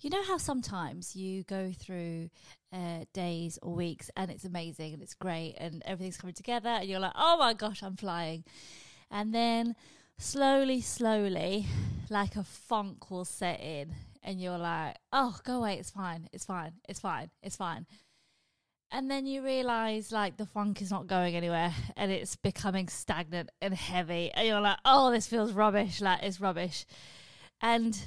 you know how sometimes you go through uh, days or weeks and it's amazing and it's great and everything's coming together and you're like, oh my gosh, I'm flying. And then slowly, slowly, like a funk will set in and you're like, oh, go away, it's fine, it's fine, it's fine, it's fine. And then you realize like the funk is not going anywhere and it's becoming stagnant and heavy. And you're like, oh, this feels rubbish, like it's rubbish. And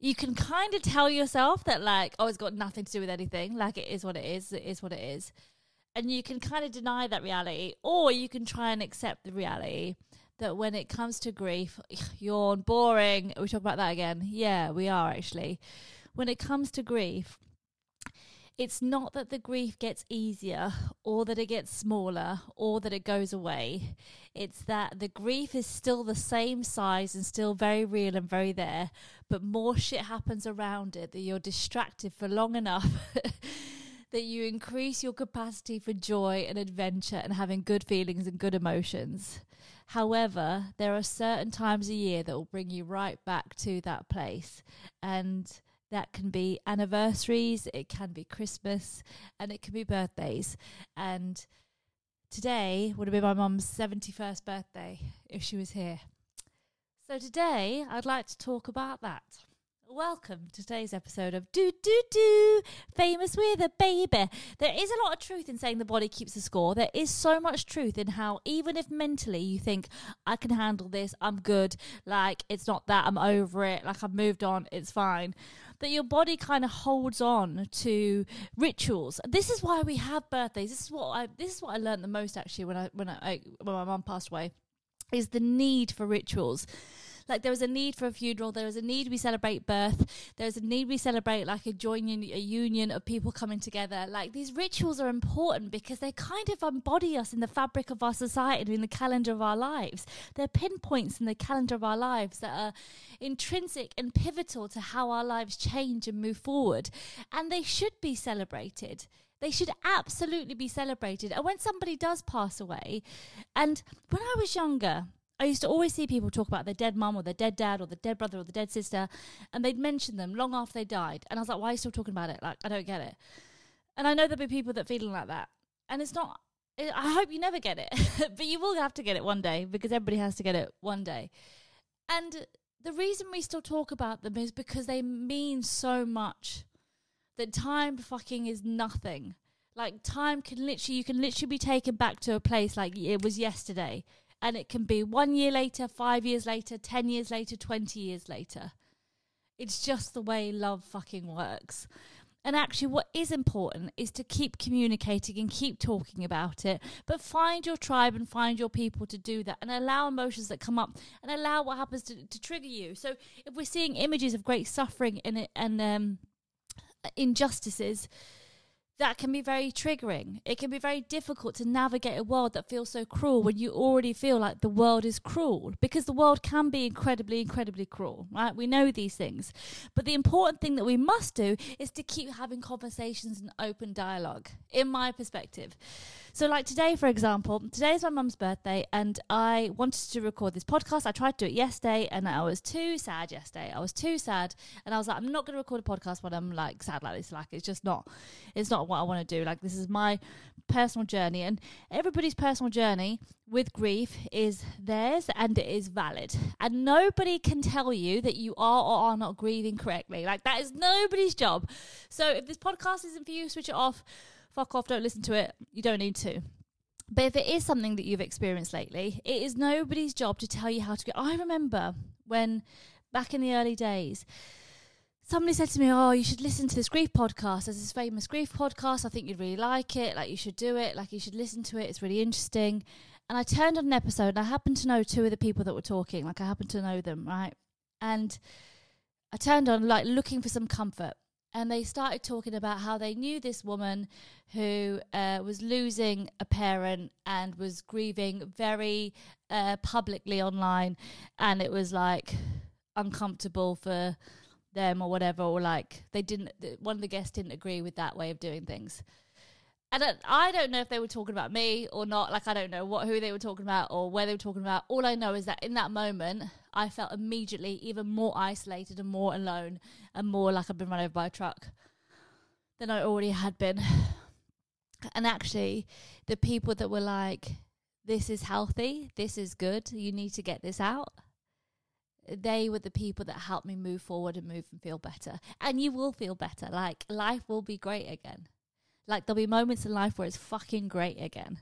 you can kind of tell yourself that like oh it's got nothing to do with anything. Like it is what it is. It is what it is. And you can kind of deny that reality or you can try and accept the reality that when it comes to grief yawn boring. We talk about that again. Yeah we are actually. When it comes to grief it's not that the grief gets easier or that it gets smaller or that it goes away. It's that the grief is still the same size and still very real and very there, but more shit happens around it that you're distracted for long enough. that you increase your capacity for joy and adventure and having good feelings and good emotions. However, there are certain times a year that will bring you right back to that place. And that can be anniversaries, it can be Christmas, and it can be birthdays. And today would have been my mum's 71st birthday if she was here. So today I'd like to talk about that. Welcome to today's episode of Do Do Do Famous with a Baby. There is a lot of truth in saying the body keeps the score. There is so much truth in how, even if mentally you think, I can handle this, I'm good, like it's not that, I'm over it, like I've moved on, it's fine that your body kind of holds on to rituals. This is why we have birthdays. This is what I this is what I learned the most actually when I when I when my mum passed away is the need for rituals like there was a need for a funeral, there was a need we celebrate birth, there's a need we celebrate like a joining a union of people coming together. Like these rituals are important because they kind of embody us in the fabric of our society, in the calendar of our lives. They're pinpoints in the calendar of our lives that are intrinsic and pivotal to how our lives change and move forward. And they should be celebrated. They should absolutely be celebrated. And when somebody does pass away, and when I was younger, I used to always see people talk about their dead mum or their dead dad or the dead brother or the dead sister, and they'd mention them long after they died. And I was like, why are you still talking about it? Like, I don't get it. And I know there'll be people that feeling like that. And it's not, I hope you never get it, but you will have to get it one day because everybody has to get it one day. And the reason we still talk about them is because they mean so much. That time fucking is nothing. Like, time can literally, you can literally be taken back to a place like it was yesterday and it can be one year later, five years later, 10 years later, 20 years later. It's just the way love fucking works. And actually, what is important is to keep communicating and keep talking about it, but find your tribe and find your people to do that and allow emotions that come up and allow what happens to, to trigger you. So, if we're seeing images of great suffering in it and um, injustices, that can be very triggering. It can be very difficult to navigate a world that feels so cruel when you already feel like the world is cruel because the world can be incredibly, incredibly cruel, right? We know these things. But the important thing that we must do is to keep having conversations and open dialogue, in my perspective. So, like today, for example, today is my mum's birthday, and I wanted to record this podcast. I tried to do it yesterday, and I was too sad yesterday. I was too sad, and I was like, I'm not going to record a podcast when I'm like sad like this. Like, it's just not, it's not what I want to do. Like, this is my personal journey, and everybody's personal journey with grief is theirs and it is valid. And nobody can tell you that you are or are not grieving correctly. Like, that is nobody's job. So, if this podcast isn't for you, switch it off fuck off, don't listen to it. You don't need to. But if it is something that you've experienced lately, it is nobody's job to tell you how to get. I remember when back in the early days, somebody said to me, "Oh, you should listen to this grief podcast. There's this famous grief podcast. I think you'd really like it. Like you should do it. Like you should listen to it. It's really interesting." And I turned on an episode, and I happened to know two of the people that were talking. Like I happened to know them, right? And I turned on, like looking for some comfort and they started talking about how they knew this woman who uh, was losing a parent and was grieving very uh, publicly online, and it was like uncomfortable for them or whatever, or like they didn't. One of the guests didn't agree with that way of doing things. And I don't know if they were talking about me or not. Like I don't know what who they were talking about or where they were talking about. All I know is that in that moment, I felt immediately even more isolated and more alone and more like I've been run over by a truck than I already had been. And actually, the people that were like, "This is healthy. This is good. You need to get this out." they were the people that helped me move forward and move and feel better. And you will feel better. Like life will be great again. Like there'll be moments in life where it's fucking great again.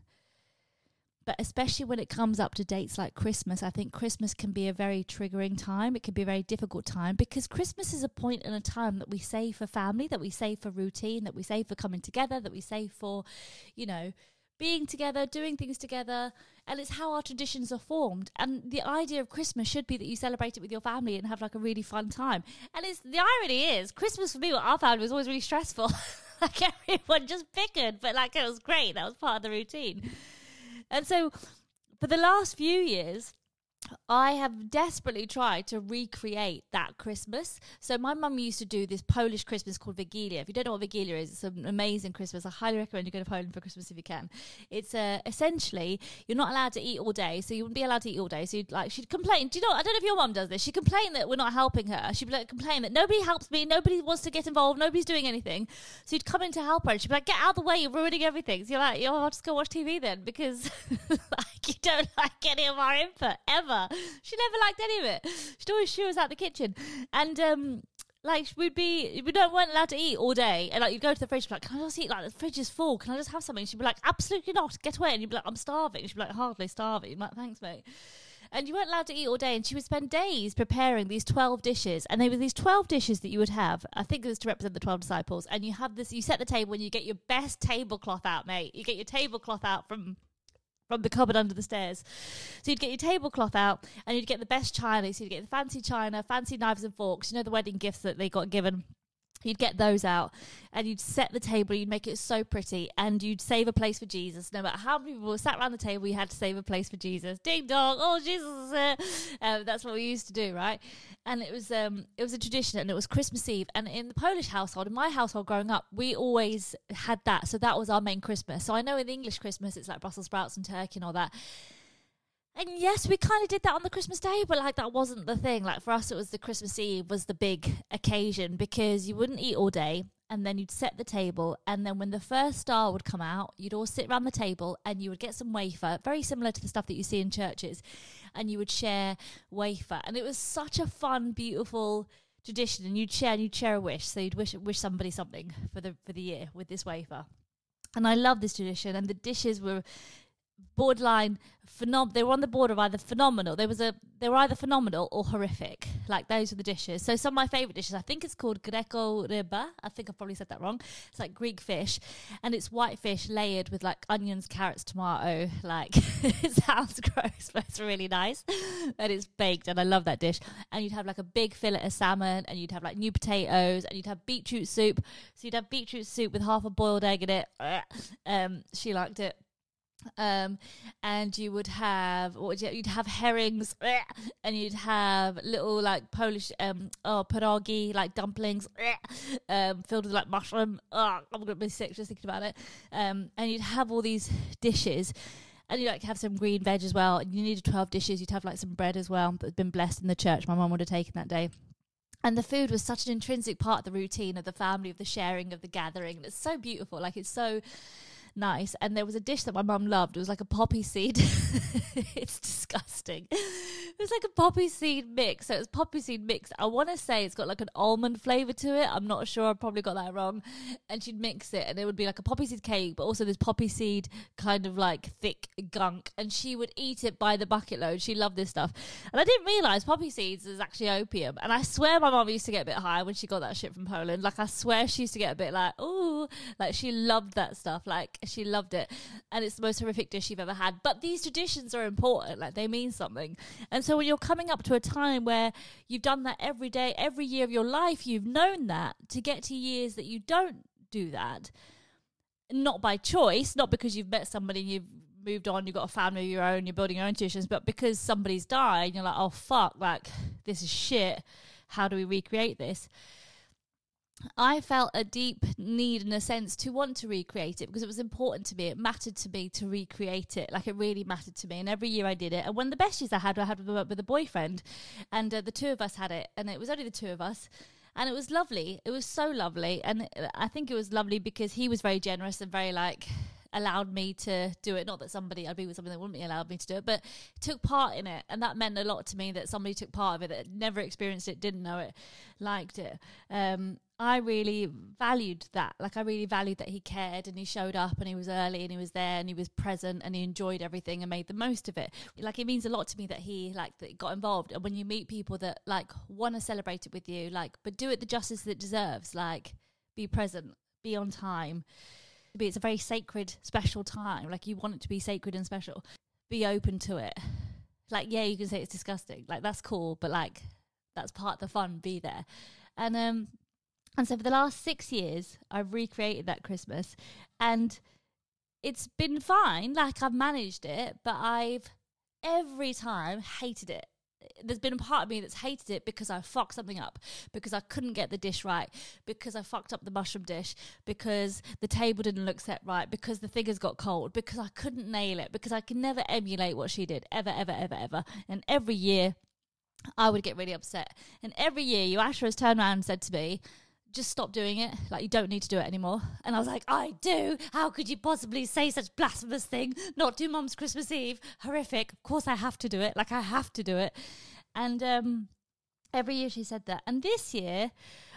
But especially when it comes up to dates like Christmas, I think Christmas can be a very triggering time. It can be a very difficult time because Christmas is a point in a time that we save for family, that we save for routine, that we save for coming together, that we save for, you know, being together, doing things together, and it's how our traditions are formed. And the idea of Christmas should be that you celebrate it with your family and have like a really fun time. And it's the irony is Christmas for me, what our family was always really stressful. like everyone just bickered, but like it was great. That was part of the routine. And so for the last few years, I have desperately tried to recreate that Christmas. So my mum used to do this Polish Christmas called Wigilia. If you don't know what Wigilia is, it's an amazing Christmas. I highly recommend you go to Poland for Christmas if you can. It's uh, essentially you're not allowed to eat all day, so you wouldn't be allowed to eat all day. So you'd like she'd complain. Do you know? I don't know if your mum does this. She complained that we're not helping her. She'd like complain that nobody helps me, nobody wants to get involved, nobody's doing anything. So you'd come in to help her, and she'd be like, "Get out of the way, you're ruining everything." So you're like, "Yo, I'll just go watch TV then," because like you don't like any of our input ever. She never liked any of it. She'd always shoo us out the kitchen. And um, like we'd be we don't weren't allowed to eat all day. And like you'd go to the fridge be like can I just eat like the fridge is full? Can I just have something? She'd be like absolutely not. Get away. And you'd be like I'm starving. She'd be like hardly starving. I'm like thanks mate. And you weren't allowed to eat all day. And she would spend days preparing these 12 dishes. And they were these 12 dishes that you would have. I think it was to represent the 12 disciples. And you have this you set the table and you get your best tablecloth out mate. You get your tablecloth out from from the cupboard under the stairs. So you'd get your tablecloth out and you'd get the best china. So you'd get the fancy china, fancy knives and forks, you know, the wedding gifts that they got given You'd get those out and you'd set the table, you'd make it so pretty, and you'd save a place for Jesus. No matter how many people sat around the table, you had to save a place for Jesus. Ding dong, oh Jesus is here. Um, that's what we used to do, right? And it was um, it was a tradition, and it was Christmas Eve. And in the Polish household, in my household growing up, we always had that. So that was our main Christmas. So I know in the English Christmas, it's like Brussels sprouts and turkey and all that. And yes, we kind of did that on the Christmas day, but like that wasn't the thing. Like for us, it was the Christmas Eve was the big occasion because you wouldn't eat all day and then you'd set the table. And then when the first star would come out, you'd all sit around the table and you would get some wafer, very similar to the stuff that you see in churches, and you would share wafer. And it was such a fun, beautiful tradition. And you'd share and you'd share a wish. So you'd wish wish somebody something for the for the year with this wafer. And I love this tradition. And the dishes were borderline phenom- they were on the border of either phenomenal there was a they were either phenomenal or horrific. Like those were the dishes. So some of my favorite dishes i think it's called greco riba i think i probably said that wrong. It's like greek fish and it's white fish layered with like onions carrots tomato. Like it sounds gross but it's really nice. And it's baked and i love that dish. And you'd have like a big fillet of salmon and you'd have like new potatoes and you'd have beetroot soup. So you'd have beetroot soup with half a boiled egg in it. Um she liked it um, and you would have what would you, would have herrings, and you'd have little like Polish um oh pierogi like dumplings, um filled with like mushroom. Oh, I'm gonna be sick just thinking about it. Um, and you'd have all these dishes. And you like have some green veg as well. And you needed twelve dishes. You'd have like some bread as well that had been blessed in the church. My mum would have taken that day. And the food was such an intrinsic part of the routine of the family, of the sharing, of the gathering. And it's so beautiful. Like it's so nice. And there was a dish that my mum loved. It was like a poppy seed. it's disgusting. It was like a poppy seed mix. So it was poppy seed mix. I want to say it's got like an almond flavor to it. I'm not sure. I probably got that wrong. And she'd mix it, and it would be like a poppy seed cake, but also this poppy seed kind of like thick gunk. And she would eat it by the bucket load. She loved this stuff. And I didn't realize poppy seeds is actually opium. And I swear my mum used to get a bit high when she got that shit from Poland. Like I swear she used to get a bit like, ooh, like she loved that stuff. Like she loved it. And it's the most horrific dish you've ever had. But these traditions are important, like they mean something. And so when you're coming up to a time where you've done that every day, every year of your life, you've known that to get to years that you don't do that, not by choice, not because you've met somebody and you've moved on, you've got a family of your own, you're building your own traditions, but because somebody's died, you're like, oh fuck, like this is shit. How do we recreate this? I felt a deep need and a sense to want to recreate it because it was important to me. It mattered to me to recreate it. Like it really mattered to me. And every year I did it. And one of the best years I had, I had with, a boyfriend, and uh, the two of us had it. And it was only the two of us. And it was lovely. It was so lovely. And I think it was lovely because he was very generous and very like allowed me to do it. Not that somebody I'd be with somebody that wouldn't be allowed me to do it, but took part in it, and that meant a lot to me that somebody took part of it that never experienced it, didn't know it, liked it. Um, I really valued that. Like I really valued that he cared and he showed up and he was early and he was there and he was present and he enjoyed everything and made the most of it. Like it means a lot to me that he like that got involved. And when you meet people that like want to celebrate it with you, like but do it the justice that it deserves. Like be present, be on time it's a very sacred, special time. Like you want it to be sacred and special. Be open to it. Like, yeah, you can say it's disgusting. Like that's cool, but like that's part of the fun. Be there. And um and so for the last six years I've recreated that Christmas and it's been fine. Like I've managed it, but I've every time hated it there's been a part of me that's hated it because I fucked something up, because I couldn't get the dish right, because I fucked up the mushroom dish, because the table didn't look set right, because the figures got cold, because I couldn't nail it, because I can never emulate what she did, ever, ever, ever, ever. And every year, I would get really upset. And every year, Yoasha has turned around and said to me, just stop doing it. Like you don't need to do it anymore. And I was like, I do. How could you possibly say such blasphemous thing? Not do Mum's Christmas Eve. Horrific. Of course I have to do it. Like I have to do it. And um, every year she said that. And this year,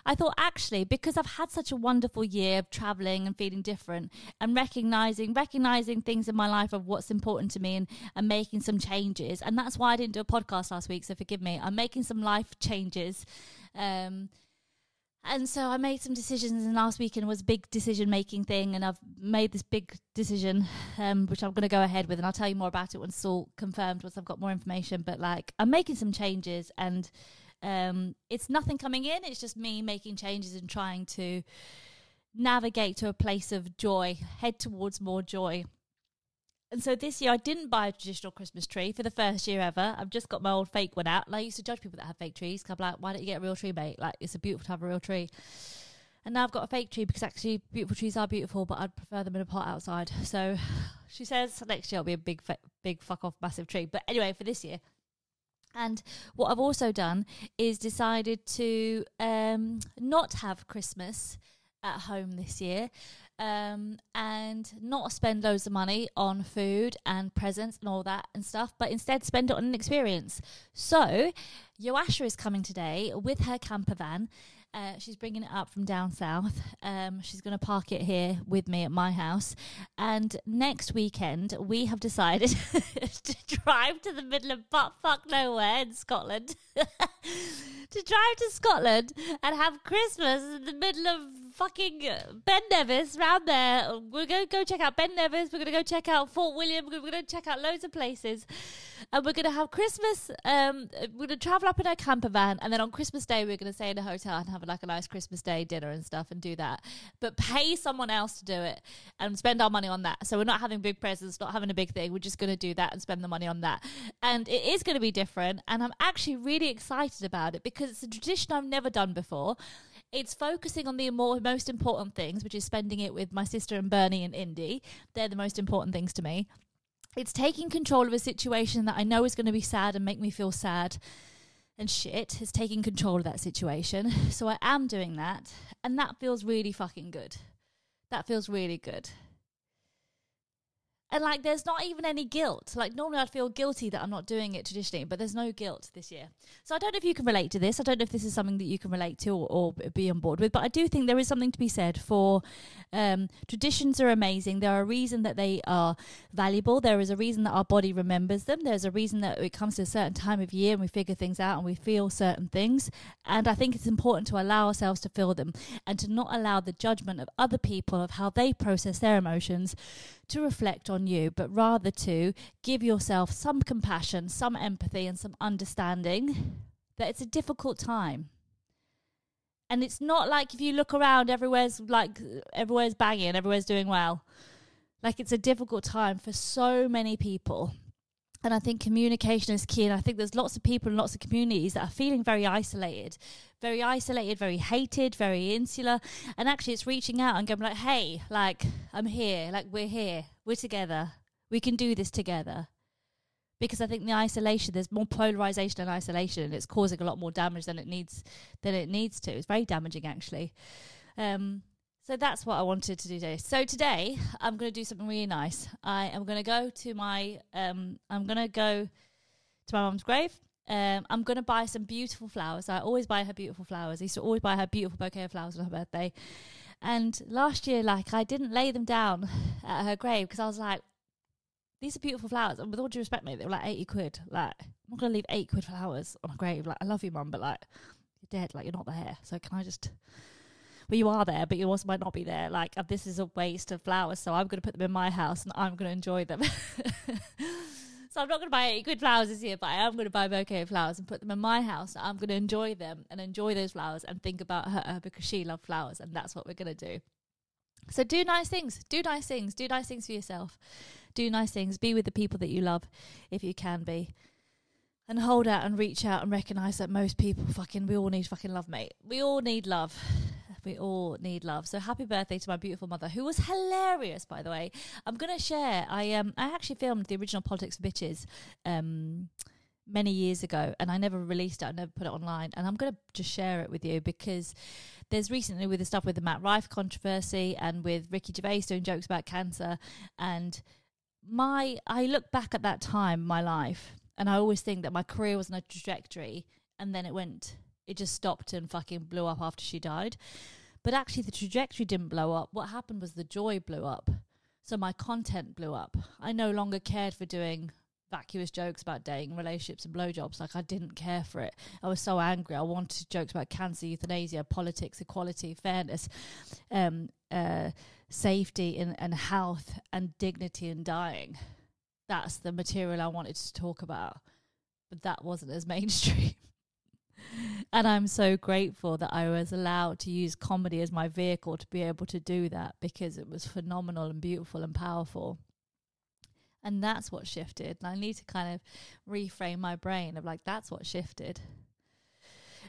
I thought actually because I've had such a wonderful year of traveling and feeling different and recognizing recognizing things in my life of what's important to me and, and making some changes. And that's why I didn't do a podcast last week. So forgive me. I'm making some life changes. Um, and so I made some decisions, and last weekend was a big decision making thing, and I've made this big decision, um, which I'm going to go ahead with, and I'll tell you more about it once it's all confirmed, once I've got more information. But like, I'm making some changes, and um, it's nothing coming in; it's just me making changes and trying to navigate to a place of joy, head towards more joy. And so this year I didn't buy a traditional Christmas tree for the first year ever. I've just got my old fake one out. And I used to judge people that have fake trees. I'm like, why don't you get a real tree, mate? Like it's a beautiful to have a real tree. And now I've got a fake tree because actually beautiful trees are beautiful, but I'd prefer them in a pot outside. So she says next year it'll be a big, big fuck off massive tree. But anyway, for this year. And what I've also done is decided to um, not have Christmas at home this year um, and not spend loads of money on food and presents and all that and stuff, but instead spend it on an experience. So, Yoasha is coming today with her camper van. Uh, she's bringing it up from down south. Um, she's going to park it here with me at my house. And next weekend, we have decided to drive to the middle of butt fuck nowhere in Scotland. to drive to Scotland and have Christmas in the middle of fucking Ben Nevis round there. We're going to go check out Ben Nevis. We're going to go check out Fort William. We're going to check out loads of places. And we're going to have Christmas. Um, we're going to travel up in our camper van. And then on Christmas Day, we're going to stay in a hotel and have like a nice Christmas Day dinner and stuff and do that. But pay someone else to do it and spend our money on that. So we're not having big presents, not having a big thing. We're just going to do that and spend the money on that. And it is going to be different. And I'm actually really excited about it because it's a tradition I've never done before. It's focusing on the more, most important things, which is spending it with my sister and Bernie and Indy. They're the most important things to me. It's taking control of a situation that I know is going to be sad and make me feel sad and shit. It's taking control of that situation. So I am doing that. And that feels really fucking good. That feels really good. And like, there's not even any guilt. Like, normally I'd feel guilty that I'm not doing it traditionally, but there's no guilt this year. So I don't know if you can relate to this. I don't know if this is something that you can relate to or, or be on board with, but I do think there is something to be said for um, traditions are amazing. There are a reason that they are valuable. There is a reason that our body remembers them. There's a reason that it comes to a certain time of year and we figure things out and we feel certain things. And I think it's important to allow ourselves to feel them and to not allow the judgment of other people of how they process their emotions to reflect on you, but rather to give yourself some compassion, some empathy, and some understanding that it's a difficult time. And it's not like if you look around, everywhere's like everywhere's banging, everywhere's doing well. Like it's a difficult time for so many people. And I think communication is key. And I think there's lots of people and lots of communities that are feeling very isolated, very isolated, very hated, very insular. And actually, it's reaching out and going like, "Hey, like I'm here. Like we're here. We're together. We can do this together." Because I think the isolation, there's more polarization and isolation, and it's causing a lot more damage than it needs than it needs to. It's very damaging, actually. Um, so that's what I wanted to do today. So today I'm going to do something really nice. I am going to go to my um I'm going to go to my mom's grave. Um I'm going to buy some beautiful flowers. I always buy her beautiful flowers. I used to always buy her beautiful bouquet of flowers on her birthday. And last year like I didn't lay them down at her grave because I was like these are beautiful flowers. And with all due respect, mate, they were like 80 quid. Like, I'm not going to leave 8 quid flowers on a grave. Like, I love you, mum, but like, you're dead. Like, you're not there. So can I just but you are there, but you also might not be there. Like, uh, this is a waste of flowers, so I'm going to put them in my house and I'm going to enjoy them. so I'm not going to buy good flowers this year, but I am going to buy bouquet of flowers and put them in my house. I'm going to enjoy them and enjoy those flowers and think about her because she loved flowers, and that's what we're going to do. So do nice things. Do nice things. Do nice things for yourself. Do nice things. Be with the people that you love if you can be. And hold out and reach out and recognize that most people fucking, we all need fucking love, mate. We all need love. We all need love. So happy birthday to my beautiful mother, who was hilarious, by the way. I'm gonna share. I um I actually filmed the original Politics Bitches um many years ago, and I never released it. I never put it online, and I'm gonna just share it with you because there's recently with the stuff with the Matt Rife controversy and with Ricky Gervais doing jokes about cancer, and my I look back at that time, my life, and I always think that my career was on a trajectory, and then it went it just stopped and fucking blew up after she died. But actually, the trajectory didn't blow up. What happened was the joy blew up. So my content blew up. I no longer cared for doing vacuous jokes about dating, relationships, and blowjobs. Like I didn't care for it. I was so angry. I wanted jokes about cancer, euthanasia, politics, equality, fairness, um, uh, safety, and, and health, and dignity, and dying. That's the material I wanted to talk about. But that wasn't as mainstream and I'm so grateful that I was allowed to use comedy as my vehicle to be able to do that because it was phenomenal and beautiful and powerful. And that's what shifted. And I need to kind of reframe my brain of like, that's what shifted.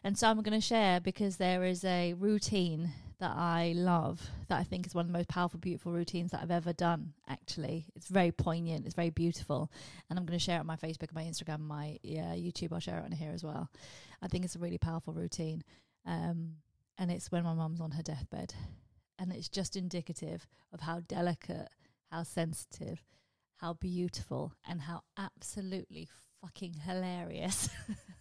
And so I'm going to share because there is a routine that I love that I think is one of the most powerful, beautiful routines that I've ever done, actually. It's very poignant, it's very beautiful. And I'm going to share it on my Facebook, my Instagram, my yeah, YouTube. I'll share it on here as well. I think it's a really powerful routine. Um, and it's when my mum's on her deathbed. And it's just indicative of how delicate, how sensitive, how beautiful, and how absolutely fucking hilarious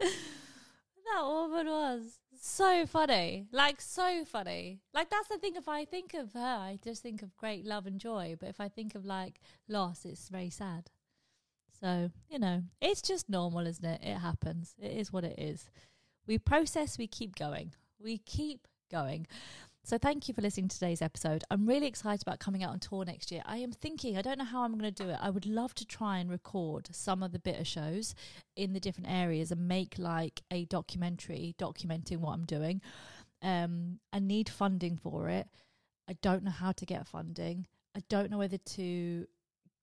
that woman was so funny. Like, so funny. Like, that's the thing. If I think of her, I just think of great love and joy. But if I think of like loss, it's very sad. So, you know, it's just normal, isn't it? It happens. It is what it is. We process, we keep going. We keep going. So thank you for listening to today's episode. I'm really excited about coming out on tour next year. I am thinking, I don't know how I'm going to do it. I would love to try and record some of the bitter shows in the different areas and make like a documentary documenting what I'm doing. Um, I need funding for it. I don't know how to get funding. I don't know whether to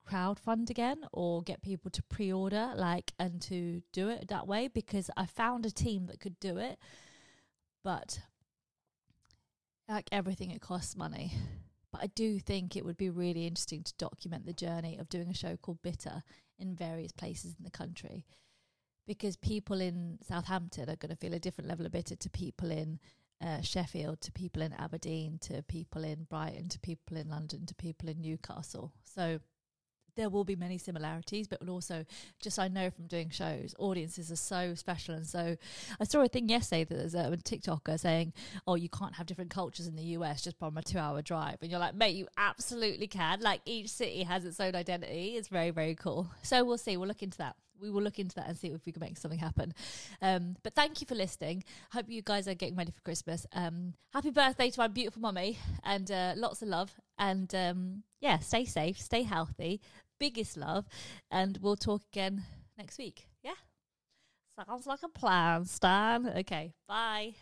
crowdfund again or get people to pre-order like and to do it that way because I found a team that could do it but like everything, it costs money. But I do think it would be really interesting to document the journey of doing a show called Bitter in various places in the country. Because people in Southampton are going to feel a different level of bitter to people in uh, Sheffield, to people in Aberdeen, to people in Brighton, to people in London, to people in Newcastle. So there will be many similarities, but also just I know from doing shows, audiences are so special. And so I saw a thing yesterday that there's a TikToker saying, Oh, you can't have different cultures in the US just from a two hour drive. And you're like, mate, you absolutely can. Like each city has its own identity. It's very, very cool. So we'll see. We'll look into that. We will look into that and see if we can make something happen. Um, but thank you for listening. Hope you guys are getting ready for Christmas. Um, happy birthday to my beautiful mummy and uh, lots of love. And um, yeah, stay safe, stay healthy, biggest love, and we'll talk again next week. Yeah? Sounds like a plan, Stan. Okay, bye.